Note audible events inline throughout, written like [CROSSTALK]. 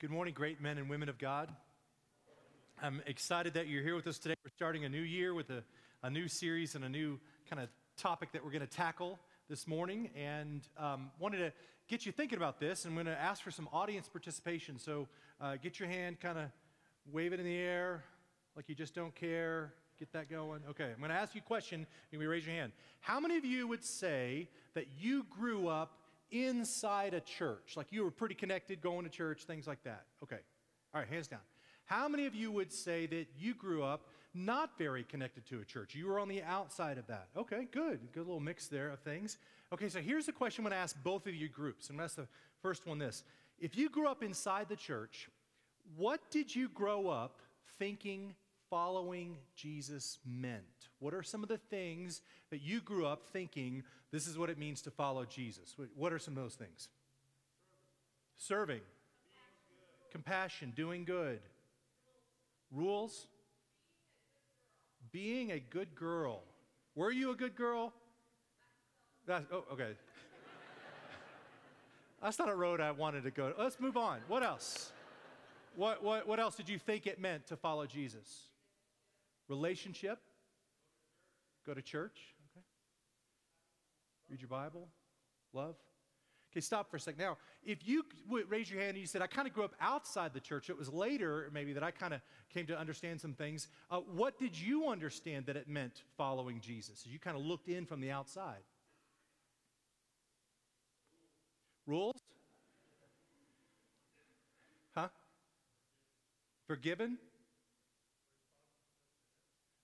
Good morning, great men and women of God. I'm excited that you're here with us today. We're starting a new year with a, a new series and a new kind of topic that we're going to tackle this morning. And um, wanted to get you thinking about this. I'm going to ask for some audience participation. So uh, get your hand, kind of wave it in the air like you just don't care. Get that going. Okay, I'm going to ask you a question. You can raise your hand. How many of you would say that you grew up inside a church? Like you were pretty connected, going to church, things like that. Okay. All right, hands down. How many of you would say that you grew up not very connected to a church? You were on the outside of that. Okay, good. Good little mix there of things. Okay, so here's the question I'm going to ask both of you groups. I'm going to ask the first one this. If you grew up inside the church, what did you grow up thinking following Jesus meant? What are some of the things that you grew up thinking this is what it means to follow Jesus? What are some of those things? Serving, compassion, doing good, rules, being a good girl. Were you a good girl? That's, oh, okay. [LAUGHS] That's not a road I wanted to go. Let's move on. What else? What, what, what else did you think it meant to follow Jesus? Relationship? Go to church? Read your Bible? Love? Okay, stop for a second. Now, if you would raise your hand and you said, I kind of grew up outside the church, it was later maybe that I kind of came to understand some things. Uh, what did you understand that it meant following Jesus? You kind of looked in from the outside. Rules? Huh? Forgiven?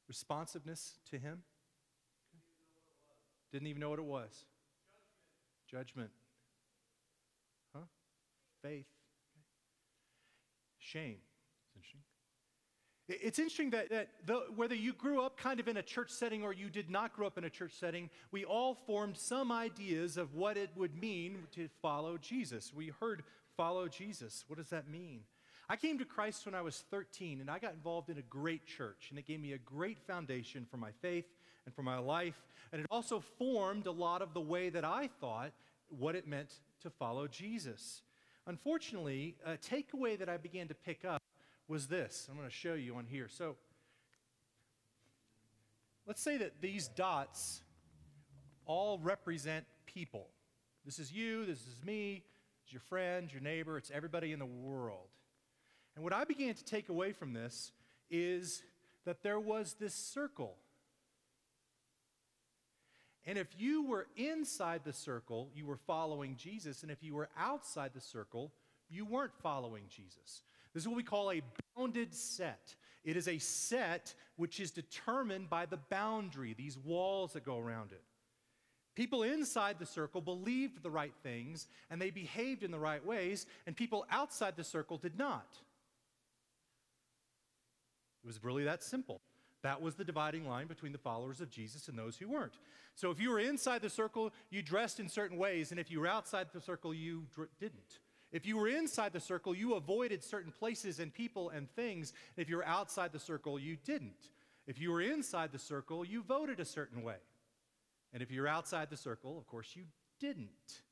Responsiveness to Him? Didn't even know what it was. Judgment. Judgment. Huh? Faith. Shame. It's interesting. It's interesting that, that the, whether you grew up kind of in a church setting or you did not grow up in a church setting, we all formed some ideas of what it would mean to follow Jesus. We heard follow Jesus. What does that mean? I came to Christ when I was 13, and I got involved in a great church, and it gave me a great foundation for my faith and for my life. And it also formed a lot of the way that I thought what it meant to follow Jesus. Unfortunately, a takeaway that I began to pick up was this. I'm going to show you on here. So, let's say that these dots all represent people. This is you, this is me, it's your friend, your neighbor, it's everybody in the world. And what I began to take away from this is that there was this circle. And if you were inside the circle, you were following Jesus. And if you were outside the circle, you weren't following Jesus. This is what we call a bounded set. It is a set which is determined by the boundary, these walls that go around it. People inside the circle believed the right things and they behaved in the right ways, and people outside the circle did not. It was really that simple. That was the dividing line between the followers of Jesus and those who weren't. So if you were inside the circle, you dressed in certain ways, and if you were outside the circle, you dr- didn't. If you were inside the circle, you avoided certain places and people and things. And if you were outside the circle, you didn't. If you were inside the circle, you voted a certain way. And if you're outside the circle, of course, you didn't.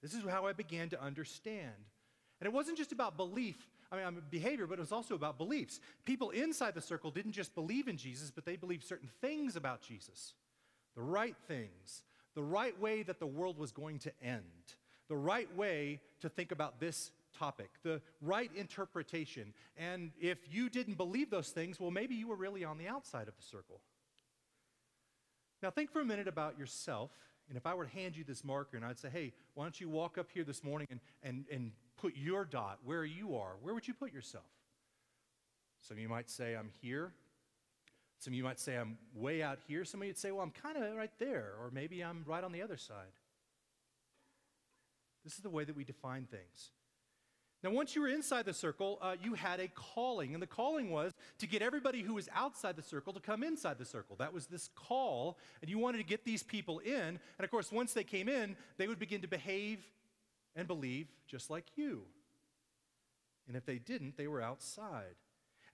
This is how I began to understand. And it wasn't just about belief, I mean, I'm behavior, but it was also about beliefs. People inside the circle didn't just believe in Jesus, but they believed certain things about Jesus the right things, the right way that the world was going to end, the right way to think about this topic, the right interpretation. And if you didn't believe those things, well, maybe you were really on the outside of the circle. Now, think for a minute about yourself. And if I were to hand you this marker and I'd say, hey, why don't you walk up here this morning and, and, and put your dot where you are, where would you put yourself? Some of you might say, I'm here. Some of you might say, I'm way out here. Some of you would say, well, I'm kind of right there, or maybe I'm right on the other side. This is the way that we define things. Now, once you were inside the circle, uh, you had a calling, and the calling was to get everybody who was outside the circle to come inside the circle. That was this call, and you wanted to get these people in. And of course, once they came in, they would begin to behave and believe just like you. And if they didn't, they were outside.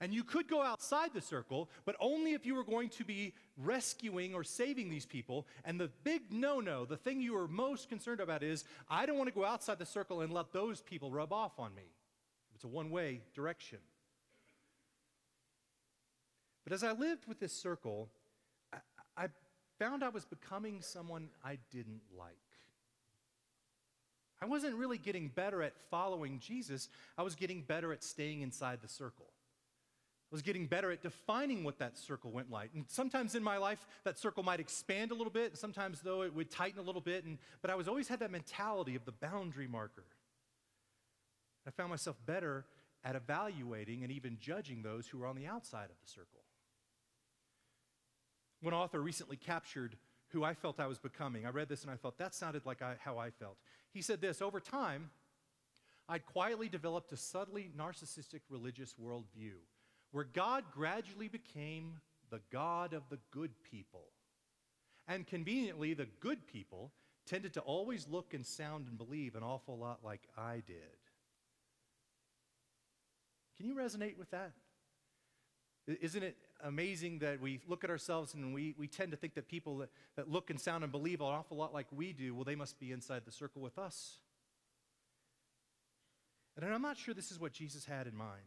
And you could go outside the circle, but only if you were going to be rescuing or saving these people. And the big no no, the thing you are most concerned about is I don't want to go outside the circle and let those people rub off on me. It's a one way direction. But as I lived with this circle, I, I found I was becoming someone I didn't like. I wasn't really getting better at following Jesus, I was getting better at staying inside the circle. I was getting better at defining what that circle went like. And sometimes in my life, that circle might expand a little bit, sometimes, though, it would tighten a little bit. And, but I was always had that mentality of the boundary marker. I found myself better at evaluating and even judging those who were on the outside of the circle. One author recently captured who I felt I was becoming. I read this and I thought that sounded like I, how I felt. He said this Over time, I'd quietly developed a subtly narcissistic religious worldview where God gradually became the God of the good people. And conveniently, the good people tended to always look and sound and believe an awful lot like I did. Can you resonate with that? Isn't it amazing that we look at ourselves and we, we tend to think that people that, that look and sound and believe an awful lot like we do, well, they must be inside the circle with us? And I'm not sure this is what Jesus had in mind.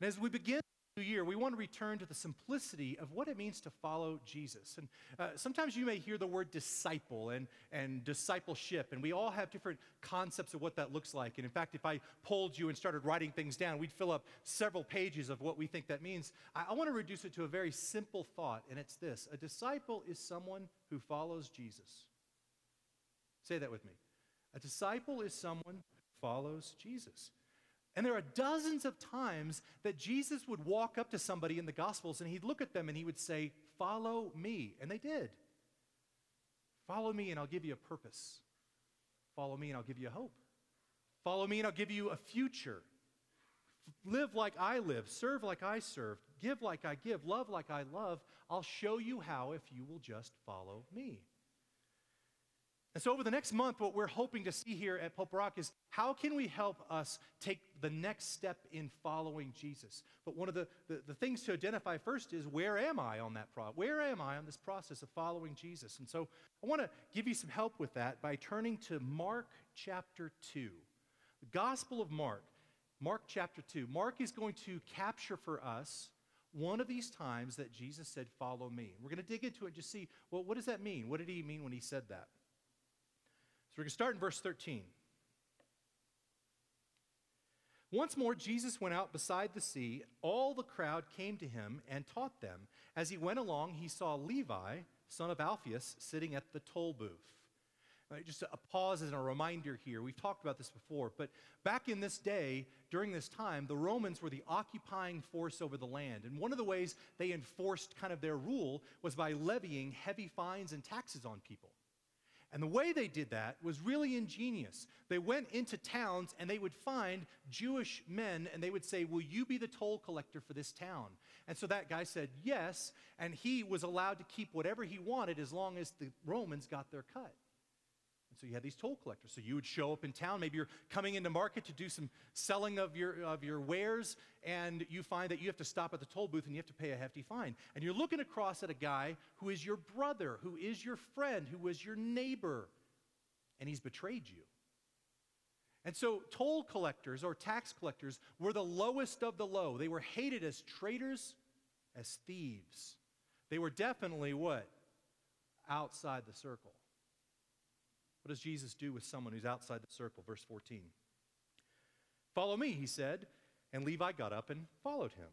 And as we begin year, we want to return to the simplicity of what it means to follow Jesus. And uh, sometimes you may hear the word disciple and, and discipleship, and we all have different concepts of what that looks like. And in fact, if I polled you and started writing things down, we'd fill up several pages of what we think that means. I, I want to reduce it to a very simple thought, and it's this A disciple is someone who follows Jesus. Say that with me. A disciple is someone who follows Jesus. And there are dozens of times that Jesus would walk up to somebody in the Gospels and he'd look at them and he would say, Follow me. And they did. Follow me and I'll give you a purpose. Follow me and I'll give you a hope. Follow me and I'll give you a future. Live like I live, serve like I serve, give like I give, love like I love. I'll show you how if you will just follow me. And so, over the next month, what we're hoping to see here at Pulpit Rock is how can we help us take the next step in following Jesus? But one of the, the, the things to identify first is where am I on that process? Where am I on this process of following Jesus? And so, I want to give you some help with that by turning to Mark chapter 2. The Gospel of Mark, Mark chapter 2. Mark is going to capture for us one of these times that Jesus said, Follow me. We're going to dig into it and just see, well, what does that mean? What did he mean when he said that? So we're going to start in verse 13. Once more, Jesus went out beside the sea. All the crowd came to him and taught them. As he went along, he saw Levi, son of Alphaeus, sitting at the toll booth. Right, just a pause and a reminder here. We've talked about this before, but back in this day, during this time, the Romans were the occupying force over the land. And one of the ways they enforced kind of their rule was by levying heavy fines and taxes on people. And the way they did that was really ingenious. They went into towns and they would find Jewish men and they would say, Will you be the toll collector for this town? And so that guy said yes, and he was allowed to keep whatever he wanted as long as the Romans got their cut. And so you had these toll collectors. So you would show up in town. Maybe you're coming into market to do some selling of your, of your wares, and you find that you have to stop at the toll booth and you have to pay a hefty fine. And you're looking across at a guy who is your brother, who is your friend, who is your neighbor, and he's betrayed you. And so toll collectors or tax collectors were the lowest of the low. They were hated as traitors, as thieves. They were definitely what? Outside the circle. What does Jesus do with someone who's outside the circle? Verse 14. Follow me, he said, and Levi got up and followed him.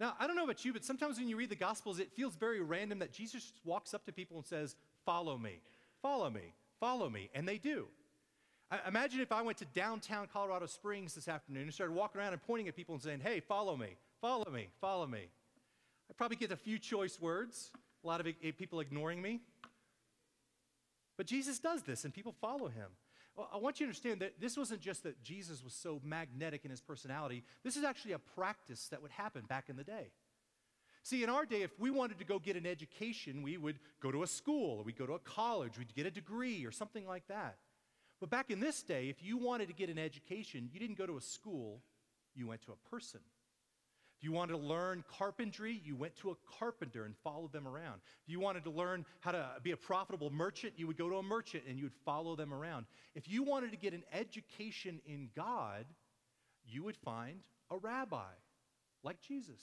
Now, I don't know about you, but sometimes when you read the Gospels, it feels very random that Jesus walks up to people and says, Follow me, follow me, follow me. And they do. I, imagine if I went to downtown Colorado Springs this afternoon and started walking around and pointing at people and saying, Hey, follow me, follow me, follow me. I'd probably get a few choice words, a lot of people ignoring me. But Jesus does this, and people follow him. Well, I want you to understand that this wasn't just that Jesus was so magnetic in his personality, this is actually a practice that would happen back in the day. See, in our day, if we wanted to go get an education, we would go to a school, or we'd go to a college, we'd get a degree, or something like that. But back in this day, if you wanted to get an education, you didn't go to a school, you went to a person. If you wanted to learn carpentry, you went to a carpenter and followed them around. If you wanted to learn how to be a profitable merchant, you would go to a merchant and you would follow them around. If you wanted to get an education in God, you would find a rabbi like Jesus.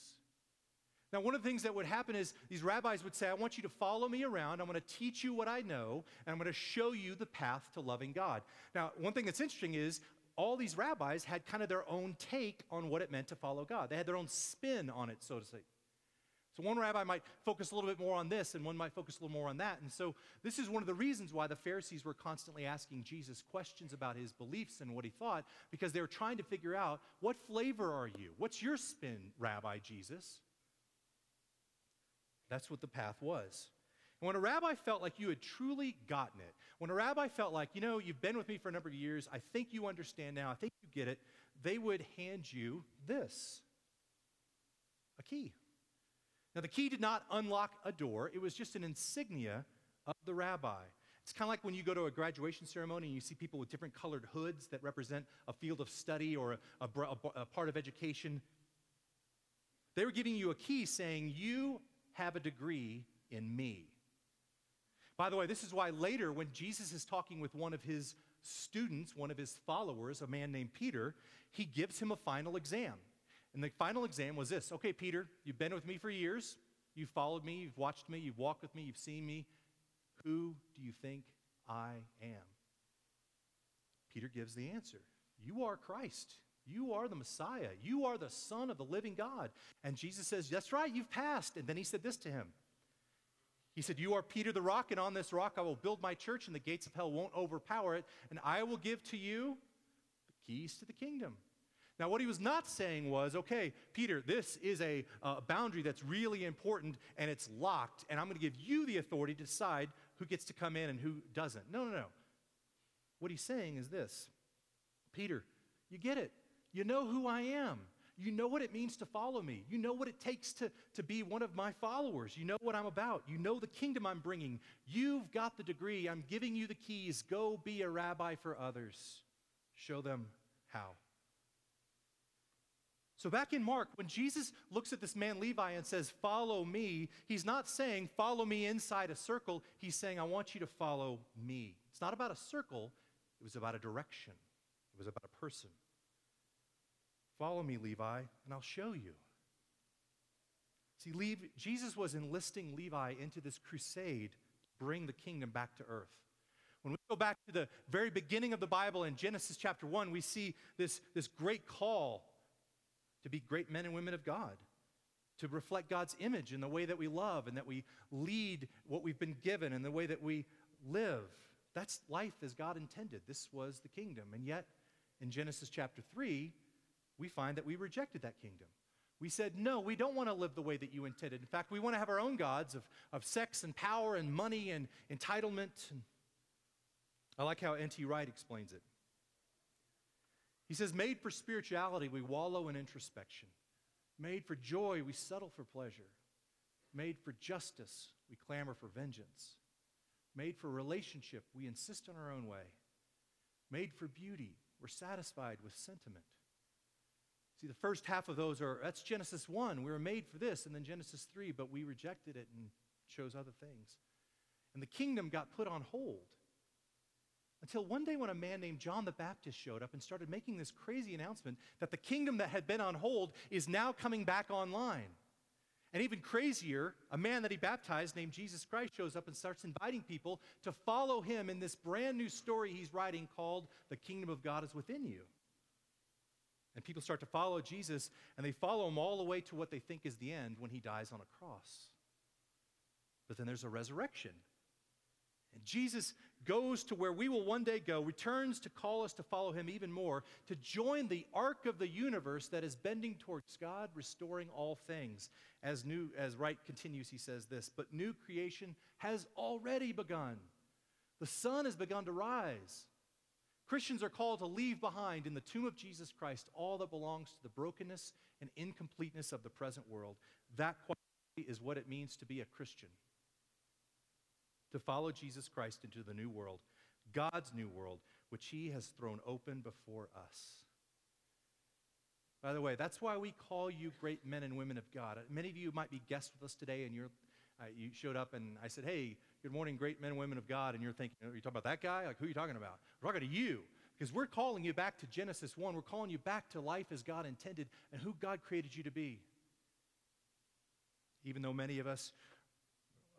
Now, one of the things that would happen is these rabbis would say, I want you to follow me around. I'm going to teach you what I know, and I'm going to show you the path to loving God. Now, one thing that's interesting is all these rabbis had kind of their own take on what it meant to follow God. They had their own spin on it, so to say. So one rabbi might focus a little bit more on this, and one might focus a little more on that. And so this is one of the reasons why the Pharisees were constantly asking Jesus questions about his beliefs and what he thought, because they were trying to figure out what flavor are you? What's your spin, Rabbi Jesus? That's what the path was. And when a rabbi felt like you had truly gotten it, when a rabbi felt like, you know, you've been with me for a number of years, I think you understand now, I think you get it, they would hand you this a key. Now, the key did not unlock a door, it was just an insignia of the rabbi. It's kind of like when you go to a graduation ceremony and you see people with different colored hoods that represent a field of study or a, a, a part of education. They were giving you a key saying, You have a degree in me. By the way, this is why later, when Jesus is talking with one of his students, one of his followers, a man named Peter, he gives him a final exam. And the final exam was this Okay, Peter, you've been with me for years. You've followed me, you've watched me, you've walked with me, you've seen me. Who do you think I am? Peter gives the answer You are Christ. You are the Messiah. You are the Son of the living God. And Jesus says, That's right, you've passed. And then he said this to him He said, You are Peter the rock, and on this rock I will build my church, and the gates of hell won't overpower it. And I will give to you the keys to the kingdom. Now, what he was not saying was, okay, Peter, this is a uh, boundary that's really important and it's locked, and I'm going to give you the authority to decide who gets to come in and who doesn't. No, no, no. What he's saying is this Peter, you get it. You know who I am. You know what it means to follow me. You know what it takes to, to be one of my followers. You know what I'm about. You know the kingdom I'm bringing. You've got the degree. I'm giving you the keys. Go be a rabbi for others. Show them how. So, back in Mark, when Jesus looks at this man Levi and says, Follow me, he's not saying, Follow me inside a circle. He's saying, I want you to follow me. It's not about a circle, it was about a direction, it was about a person. Follow me, Levi, and I'll show you. See, Jesus was enlisting Levi into this crusade to bring the kingdom back to earth. When we go back to the very beginning of the Bible in Genesis chapter 1, we see this, this great call to be great men and women of God, to reflect God's image in the way that we love and that we lead what we've been given and the way that we live. That's life as God intended. This was the kingdom. And yet, in Genesis chapter 3, we find that we rejected that kingdom. We said, no, we don't want to live the way that you intended. In fact, we want to have our own gods of, of sex and power and money and entitlement. And I like how N.T. Wright explains it. He says, Made for spirituality, we wallow in introspection. Made for joy, we settle for pleasure. Made for justice, we clamor for vengeance. Made for relationship, we insist on our own way. Made for beauty, we're satisfied with sentiment. See, the first half of those are that's Genesis 1. We were made for this, and then Genesis 3, but we rejected it and chose other things. And the kingdom got put on hold. Until one day when a man named John the Baptist showed up and started making this crazy announcement that the kingdom that had been on hold is now coming back online. And even crazier, a man that he baptized named Jesus Christ shows up and starts inviting people to follow him in this brand new story he's writing called The Kingdom of God is Within You. And people start to follow Jesus, and they follow him all the way to what they think is the end when he dies on a cross. But then there's a resurrection. And Jesus goes to where we will one day go, returns to call us to follow him even more, to join the arc of the universe that is bending towards God, restoring all things. As new as Wright continues, he says this, but new creation has already begun. The sun has begun to rise. Christians are called to leave behind in the tomb of Jesus Christ all that belongs to the brokenness and incompleteness of the present world. That is what it means to be a Christian to follow Jesus Christ into the new world, God's new world, which he has thrown open before us. By the way, that's why we call you great men and women of God. Many of you might be guests with us today, and you're, uh, you showed up, and I said, Hey, good morning, great men and women of God. And you're thinking, Are you talking about that guy? Like, who are you talking about? We're talking to you, because we're calling you back to Genesis 1. We're calling you back to life as God intended and who God created you to be. Even though many of us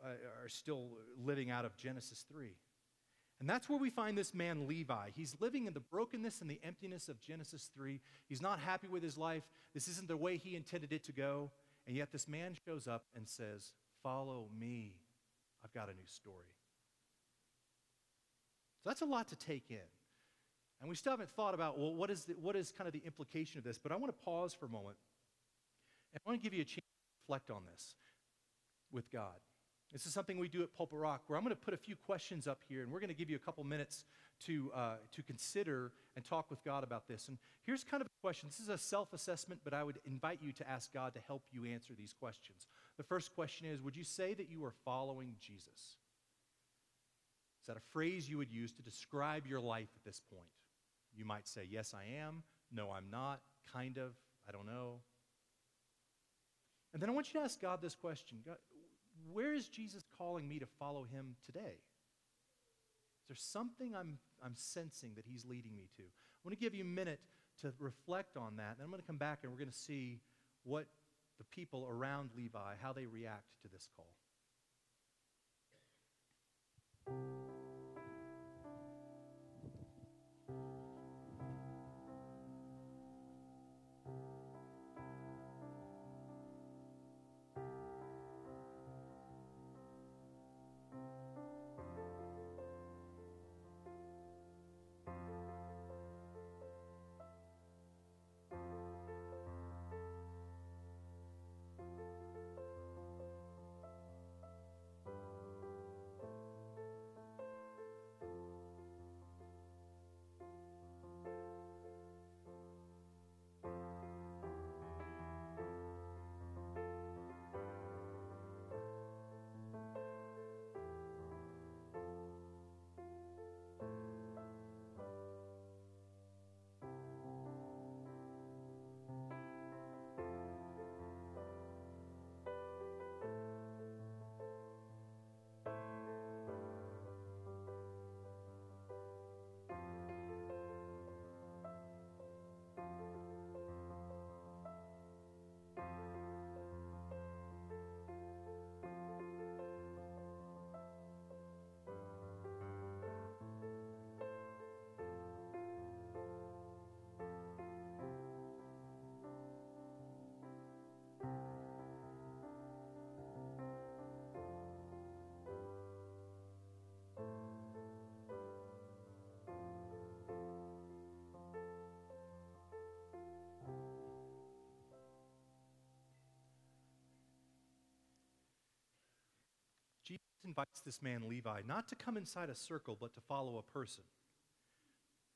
uh, are still living out of Genesis 3. And that's where we find this man, Levi. He's living in the brokenness and the emptiness of Genesis 3. He's not happy with his life. This isn't the way he intended it to go. And yet, this man shows up and says, Follow me. I've got a new story. So that's a lot to take in. And we still haven't thought about, well, what is, the, what is kind of the implication of this? But I want to pause for a moment. And I want to give you a chance to reflect on this with God. This is something we do at Pulpit Rock, where I'm going to put a few questions up here, and we're going to give you a couple minutes to, uh, to consider and talk with God about this. And here's kind of a question. This is a self assessment, but I would invite you to ask God to help you answer these questions. The first question is Would you say that you are following Jesus? Is that a phrase you would use to describe your life at this point? You might say, Yes, I am. No, I'm not. Kind of. I don't know. And then I want you to ask God this question God, where is Jesus calling me to follow him today? Is there something I'm, I'm sensing that he's leading me to? I want to give you a minute to reflect on that. And I'm going to come back and we're going to see what the people around Levi, how they react to this call. Invites this man, Levi, not to come inside a circle, but to follow a person.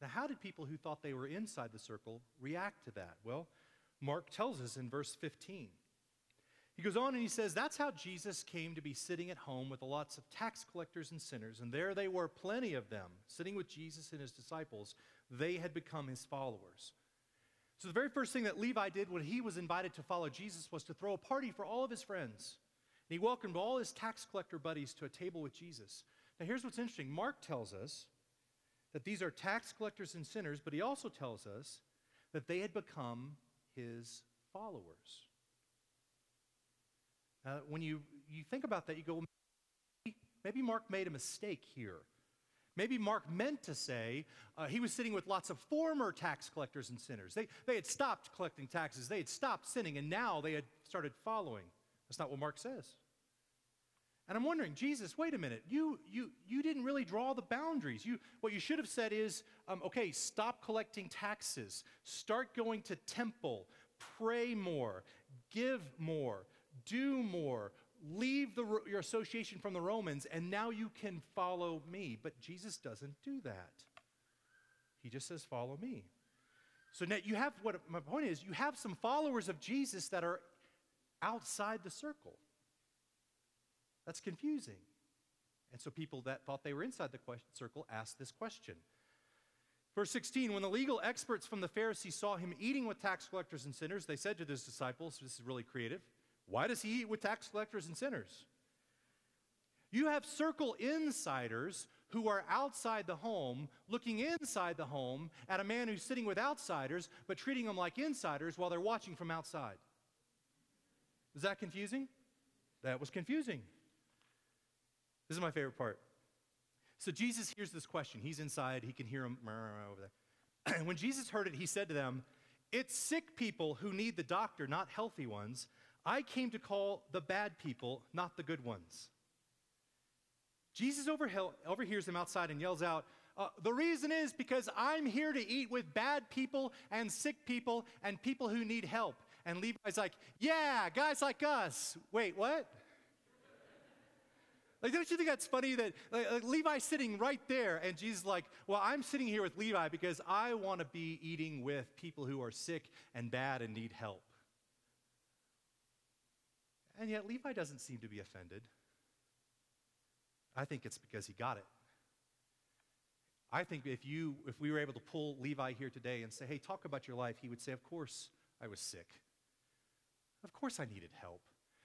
Now, how did people who thought they were inside the circle react to that? Well, Mark tells us in verse 15. He goes on and he says, That's how Jesus came to be sitting at home with lots of tax collectors and sinners. And there they were, plenty of them, sitting with Jesus and his disciples. They had become his followers. So, the very first thing that Levi did when he was invited to follow Jesus was to throw a party for all of his friends. And he welcomed all his tax collector buddies to a table with Jesus. Now, here's what's interesting Mark tells us that these are tax collectors and sinners, but he also tells us that they had become his followers. Now, when you, you think about that, you go, maybe, maybe Mark made a mistake here. Maybe Mark meant to say uh, he was sitting with lots of former tax collectors and sinners. They, they had stopped collecting taxes, they had stopped sinning, and now they had started following. That's not what Mark says. And I'm wondering, Jesus, wait a minute. You, you, you didn't really draw the boundaries. You, what you should have said is, um, okay, stop collecting taxes, start going to temple, pray more, give more, do more, leave the, your association from the Romans, and now you can follow me. But Jesus doesn't do that. He just says, follow me. So now you have what my point is, you have some followers of Jesus that are outside the circle. That's confusing. And so people that thought they were inside the question, circle asked this question. Verse 16 When the legal experts from the Pharisees saw him eating with tax collectors and sinners, they said to his disciples, This is really creative. Why does he eat with tax collectors and sinners? You have circle insiders who are outside the home, looking inside the home at a man who's sitting with outsiders, but treating them like insiders while they're watching from outside. Is that confusing? That was confusing. This is my favorite part. So Jesus hears this question. He's inside, he can hear him over there. And [CLEARS THROAT] when Jesus heard it, he said to them, It's sick people who need the doctor, not healthy ones. I came to call the bad people, not the good ones. Jesus overhears him outside and yells out, uh, The reason is because I'm here to eat with bad people and sick people and people who need help. And Levi's like, Yeah, guys like us. Wait, what? Like, don't you think that's funny that like, like Levi's sitting right there, and Jesus is like, well, I'm sitting here with Levi because I want to be eating with people who are sick and bad and need help. And yet Levi doesn't seem to be offended. I think it's because he got it. I think if you if we were able to pull Levi here today and say, "Hey, talk about your life," he would say, "Of course, I was sick. Of course I needed help.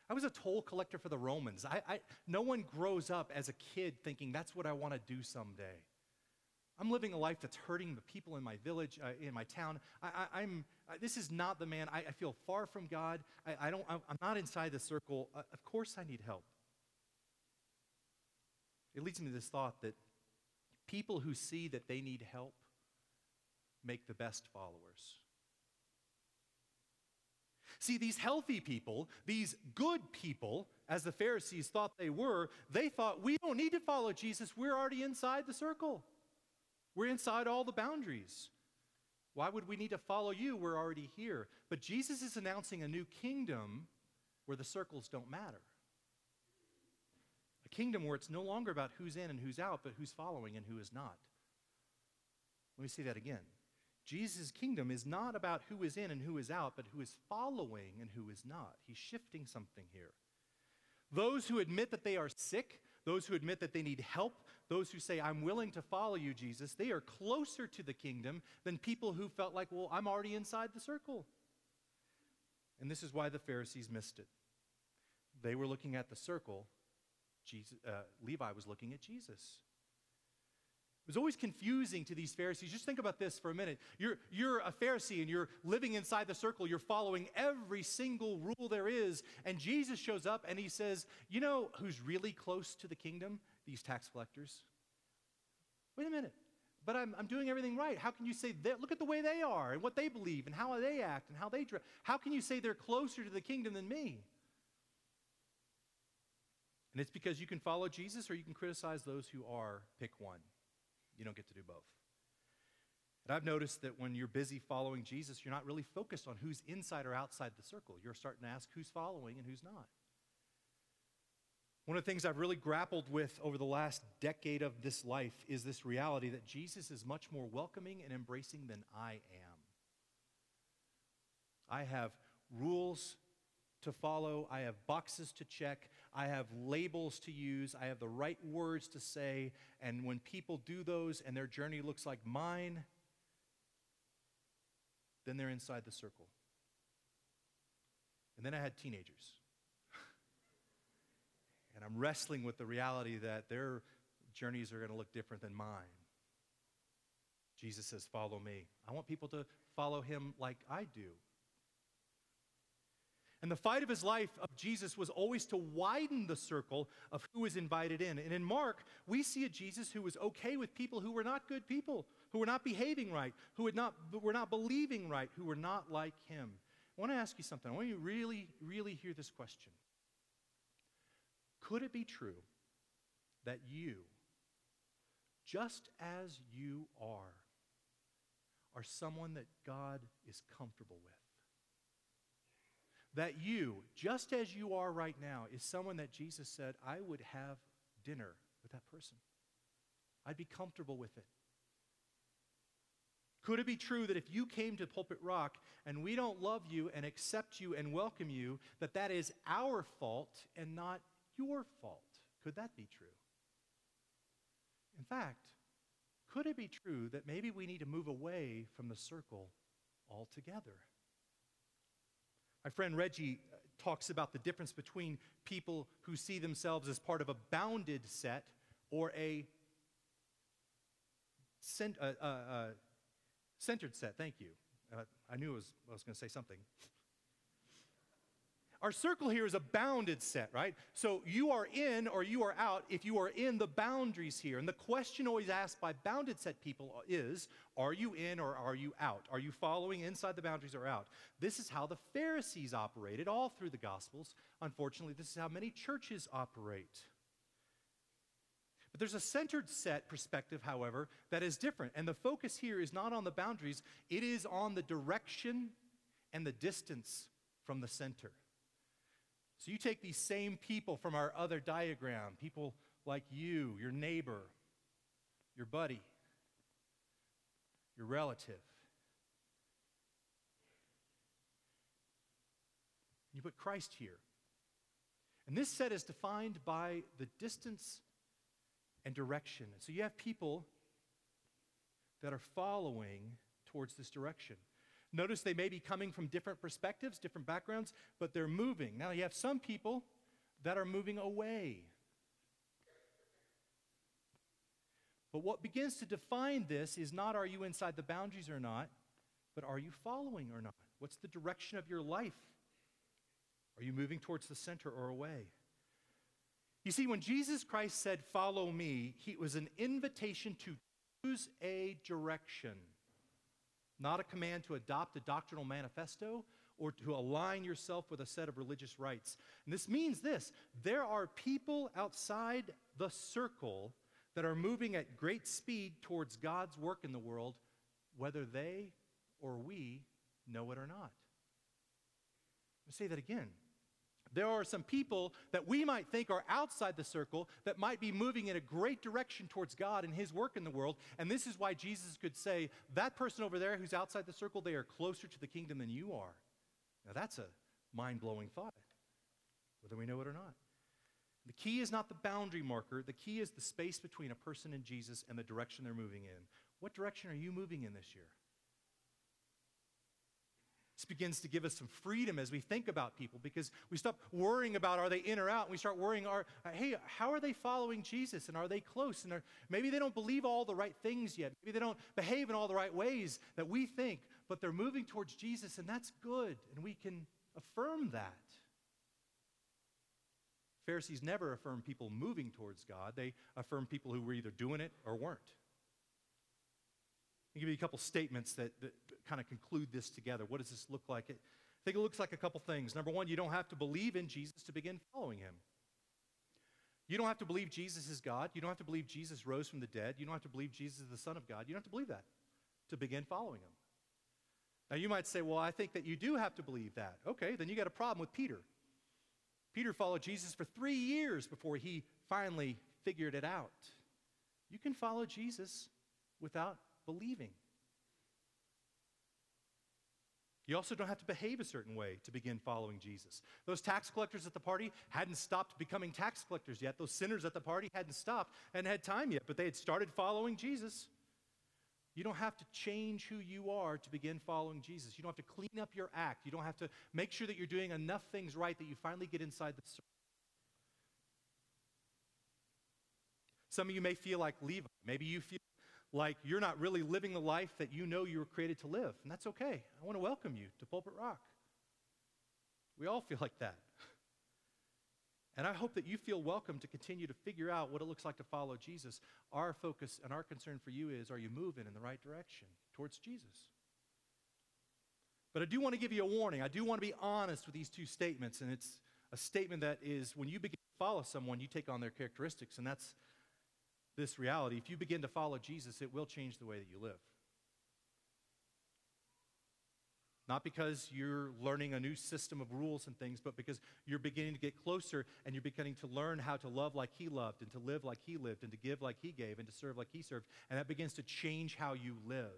I was a toll collector for the Romans. I, I, no one grows up as a kid thinking that's what I want to do someday. I'm living a life that's hurting the people in my village, uh, in my town. I, am uh, this is not the man. I, I feel far from God. I, I don't, I'm not inside the circle. Uh, of course, I need help. It leads me to this thought that people who see that they need help make the best followers. See, these healthy people, these good people, as the Pharisees thought they were, they thought, we don't need to follow Jesus. We're already inside the circle, we're inside all the boundaries. Why would we need to follow you? We're already here. But Jesus is announcing a new kingdom where the circles don't matter. A kingdom where it's no longer about who's in and who's out, but who's following and who is not. Let me say that again. Jesus' kingdom is not about who is in and who is out, but who is following and who is not. He's shifting something here. Those who admit that they are sick, those who admit that they need help, those who say, I'm willing to follow you, Jesus, they are closer to the kingdom than people who felt like, well, I'm already inside the circle. And this is why the Pharisees missed it. They were looking at the circle, Jesus, uh, Levi was looking at Jesus. It was always confusing to these Pharisees. Just think about this for a minute. You're, you're a Pharisee and you're living inside the circle. You're following every single rule there is. And Jesus shows up and he says, You know who's really close to the kingdom? These tax collectors. Wait a minute. But I'm, I'm doing everything right. How can you say that? Look at the way they are and what they believe and how they act and how they dress. How can you say they're closer to the kingdom than me? And it's because you can follow Jesus or you can criticize those who are. Pick one. You don't get to do both. And I've noticed that when you're busy following Jesus, you're not really focused on who's inside or outside the circle. You're starting to ask who's following and who's not. One of the things I've really grappled with over the last decade of this life is this reality that Jesus is much more welcoming and embracing than I am. I have rules to follow, I have boxes to check, I have labels to use, I have the right words to say, and when people do those and their journey looks like mine, then they're inside the circle. And then I had teenagers. [LAUGHS] and I'm wrestling with the reality that their journeys are going to look different than mine. Jesus says, Follow me. I want people to follow him like I do. And the fight of his life of Jesus was always to widen the circle of who was invited in. And in Mark, we see a Jesus who was okay with people who were not good people, who were not behaving right, who would not, were not believing right, who were not like him. I want to ask you something. I want you to really, really hear this question. Could it be true that you, just as you are, are someone that God is comfortable with? That you, just as you are right now, is someone that Jesus said, I would have dinner with that person. I'd be comfortable with it. Could it be true that if you came to Pulpit Rock and we don't love you and accept you and welcome you, that that is our fault and not your fault? Could that be true? In fact, could it be true that maybe we need to move away from the circle altogether? My friend Reggie uh, talks about the difference between people who see themselves as part of a bounded set or a cent, uh, uh, centered set. Thank you. I knew was, I was going to say something. Our circle here is a bounded set, right? So you are in or you are out if you are in the boundaries here. And the question always asked by bounded set people is are you in or are you out? Are you following inside the boundaries or out? This is how the Pharisees operated all through the Gospels. Unfortunately, this is how many churches operate. But there's a centered set perspective, however, that is different. And the focus here is not on the boundaries, it is on the direction and the distance from the center. So you take these same people from our other diagram, people like you, your neighbor, your buddy, your relative. You put Christ here. And this set is defined by the distance and direction. So you have people that are following towards this direction. Notice they may be coming from different perspectives, different backgrounds, but they're moving. Now, you have some people that are moving away. But what begins to define this is not are you inside the boundaries or not, but are you following or not? What's the direction of your life? Are you moving towards the center or away? You see, when Jesus Christ said, Follow me, he was an invitation to choose a direction not a command to adopt a doctrinal manifesto or to align yourself with a set of religious rites. And this means this there are people outside the circle that are moving at great speed towards God's work in the world, whether they or we know it or not. Let me say that again. There are some people that we might think are outside the circle that might be moving in a great direction towards God and His work in the world. And this is why Jesus could say, That person over there who's outside the circle, they are closer to the kingdom than you are. Now, that's a mind blowing thought, whether we know it or not. The key is not the boundary marker, the key is the space between a person and Jesus and the direction they're moving in. What direction are you moving in this year? This begins to give us some freedom as we think about people because we stop worrying about are they in or out. And we start worrying are hey how are they following Jesus and are they close? And are, maybe they don't believe all the right things yet. Maybe they don't behave in all the right ways that we think but they're moving towards Jesus and that's good and we can affirm that. Pharisees never affirm people moving towards God. They affirm people who were either doing it or weren't. I'll give you a couple statements that, that kind of conclude this together. What does this look like? I think it looks like a couple things. Number one, you don't have to believe in Jesus to begin following him. You don't have to believe Jesus is God. You don't have to believe Jesus rose from the dead. You don't have to believe Jesus is the Son of God. You don't have to believe that to begin following him. Now, you might say, well, I think that you do have to believe that. Okay, then you got a problem with Peter. Peter followed Jesus for three years before he finally figured it out. You can follow Jesus without believing. You also don't have to behave a certain way to begin following Jesus. Those tax collectors at the party hadn't stopped becoming tax collectors yet. Those sinners at the party hadn't stopped and had time yet, but they had started following Jesus. You don't have to change who you are to begin following Jesus. You don't have to clean up your act. You don't have to make sure that you're doing enough things right that you finally get inside the circle. Some of you may feel like Levi. Maybe you feel like you're not really living the life that you know you were created to live. And that's okay. I want to welcome you to Pulpit Rock. We all feel like that. [LAUGHS] And I hope that you feel welcome to continue to figure out what it looks like to follow Jesus. Our focus and our concern for you is are you moving in the right direction towards Jesus? But I do want to give you a warning. I do want to be honest with these two statements. And it's a statement that is when you begin to follow someone, you take on their characteristics. And that's this reality, if you begin to follow Jesus, it will change the way that you live. Not because you're learning a new system of rules and things, but because you're beginning to get closer and you're beginning to learn how to love like He loved and to live like He lived and to give like He gave and to serve like He served. And that begins to change how you live.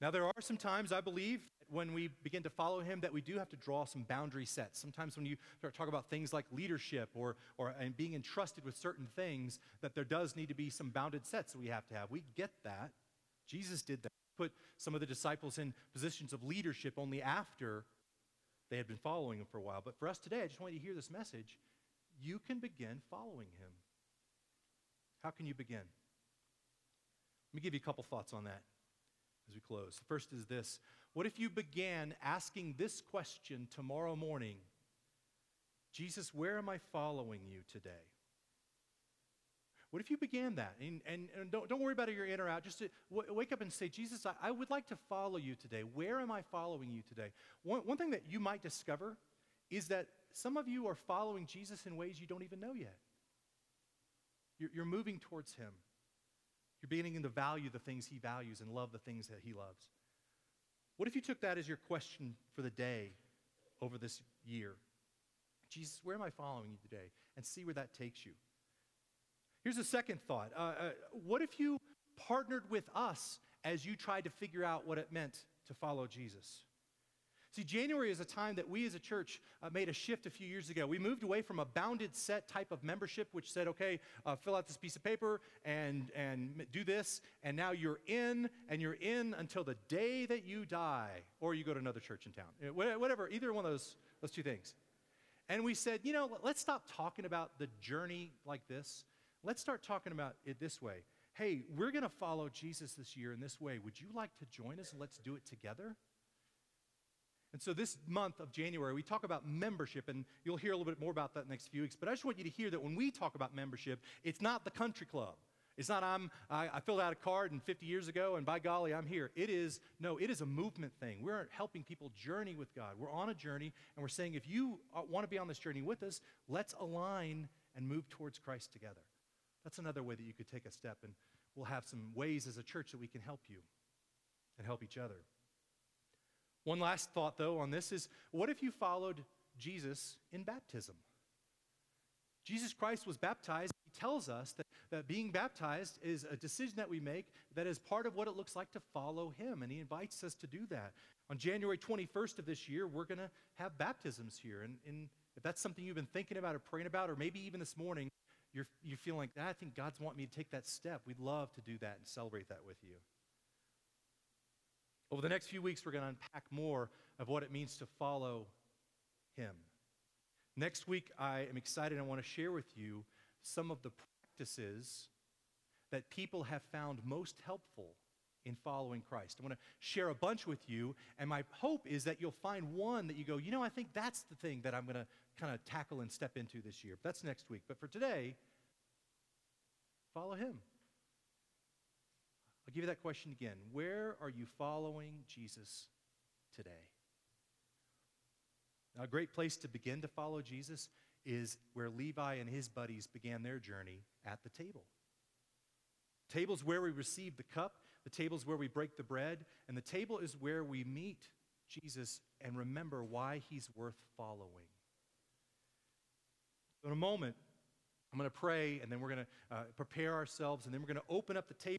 Now, there are some times I believe when we begin to follow him that we do have to draw some boundary sets. Sometimes when you start talking about things like leadership or, or and being entrusted with certain things, that there does need to be some bounded sets that we have to have. We get that. Jesus did that. Put some of the disciples in positions of leadership only after they had been following him for a while. But for us today, I just want you to hear this message. You can begin following him. How can you begin? Let me give you a couple thoughts on that as we close. The first is this What if you began asking this question tomorrow morning Jesus, where am I following you today? What if you began that? And, and, and don't, don't worry about your in or out. Just uh, w- wake up and say, Jesus, I, I, would like to follow you today. Where am I following you today? One, one thing that you might discover is that some of you are following Jesus in ways you don't even know yet. You're, you're moving towards him. You're beginning to value the things he values and love the things that he loves. What if you took that as your question for the day over this year? Jesus, where am I following you today? And see where that takes you. Here's a second thought. Uh, uh, what if you partnered with us as you tried to figure out what it meant to follow Jesus? See, January is a time that we as a church uh, made a shift a few years ago. We moved away from a bounded set type of membership, which said, okay, uh, fill out this piece of paper and, and do this, and now you're in, and you're in until the day that you die, or you go to another church in town. Uh, whatever, either one of those, those two things. And we said, you know, let's stop talking about the journey like this. Let's start talking about it this way. Hey, we're going to follow Jesus this year in this way. Would you like to join us let's do it together? And so this month of January, we talk about membership, and you'll hear a little bit more about that in the next few weeks. But I just want you to hear that when we talk about membership, it's not the country club. It's not I'm I, I, filled out a card and 50 years ago, and by golly, I'm here. It is no, it is a movement thing. We're helping people journey with God. We're on a journey, and we're saying if you uh, want to be on this journey with us, let's align and move towards Christ together. That's another way that you could take a step, and we'll have some ways as a church that we can help you and help each other. One last thought, though, on this is what if you followed Jesus in baptism? Jesus Christ was baptized. He tells us that, that being baptized is a decision that we make that is part of what it looks like to follow Him, and He invites us to do that. On January 21st of this year, we're going to have baptisms here. And, and if that's something you've been thinking about or praying about, or maybe even this morning, you're, you're feeling like, I think God's wanting me to take that step. We'd love to do that and celebrate that with you. Over the next few weeks, we're going to unpack more of what it means to follow Him. Next week, I am excited. I want to share with you some of the practices that people have found most helpful in following Christ. I want to share a bunch with you, and my hope is that you'll find one that you go, you know, I think that's the thing that I'm going to kind of tackle and step into this year. But That's next week. But for today, follow Him. I'll give you that question again. Where are you following Jesus today? Now, a great place to begin to follow Jesus is where Levi and his buddies began their journey at the table. Table's where we receive the cup, the table's where we break the bread, and the table is where we meet Jesus and remember why he's worth following. In a moment, I'm going to pray, and then we're going to uh, prepare ourselves, and then we're going to open up the table.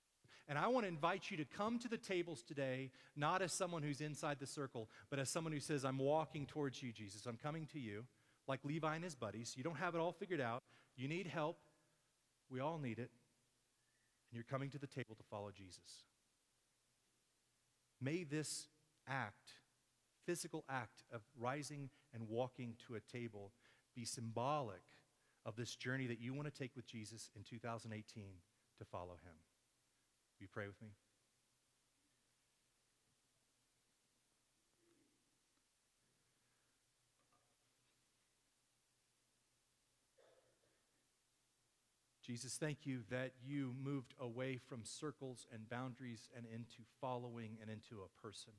And I want to invite you to come to the tables today, not as someone who's inside the circle, but as someone who says, I'm walking towards you, Jesus. I'm coming to you, like Levi and his buddies. You don't have it all figured out. You need help. We all need it. And you're coming to the table to follow Jesus. May this act, physical act of rising and walking to a table, be symbolic of this journey that you want to take with Jesus in 2018 to follow him. You pray with me? Jesus, thank you that you moved away from circles and boundaries and into following and into a person.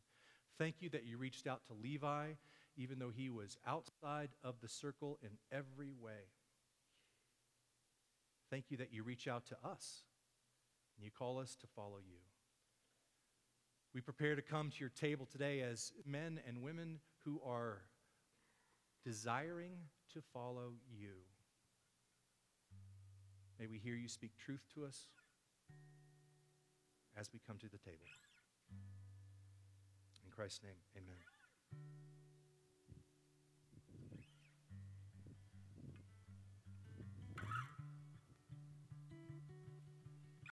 Thank you that you reached out to Levi, even though he was outside of the circle in every way. Thank you that you reach out to us and you call us to follow you. We prepare to come to your table today as men and women who are desiring to follow you. May we hear you speak truth to us as we come to the table. In Christ's name, amen.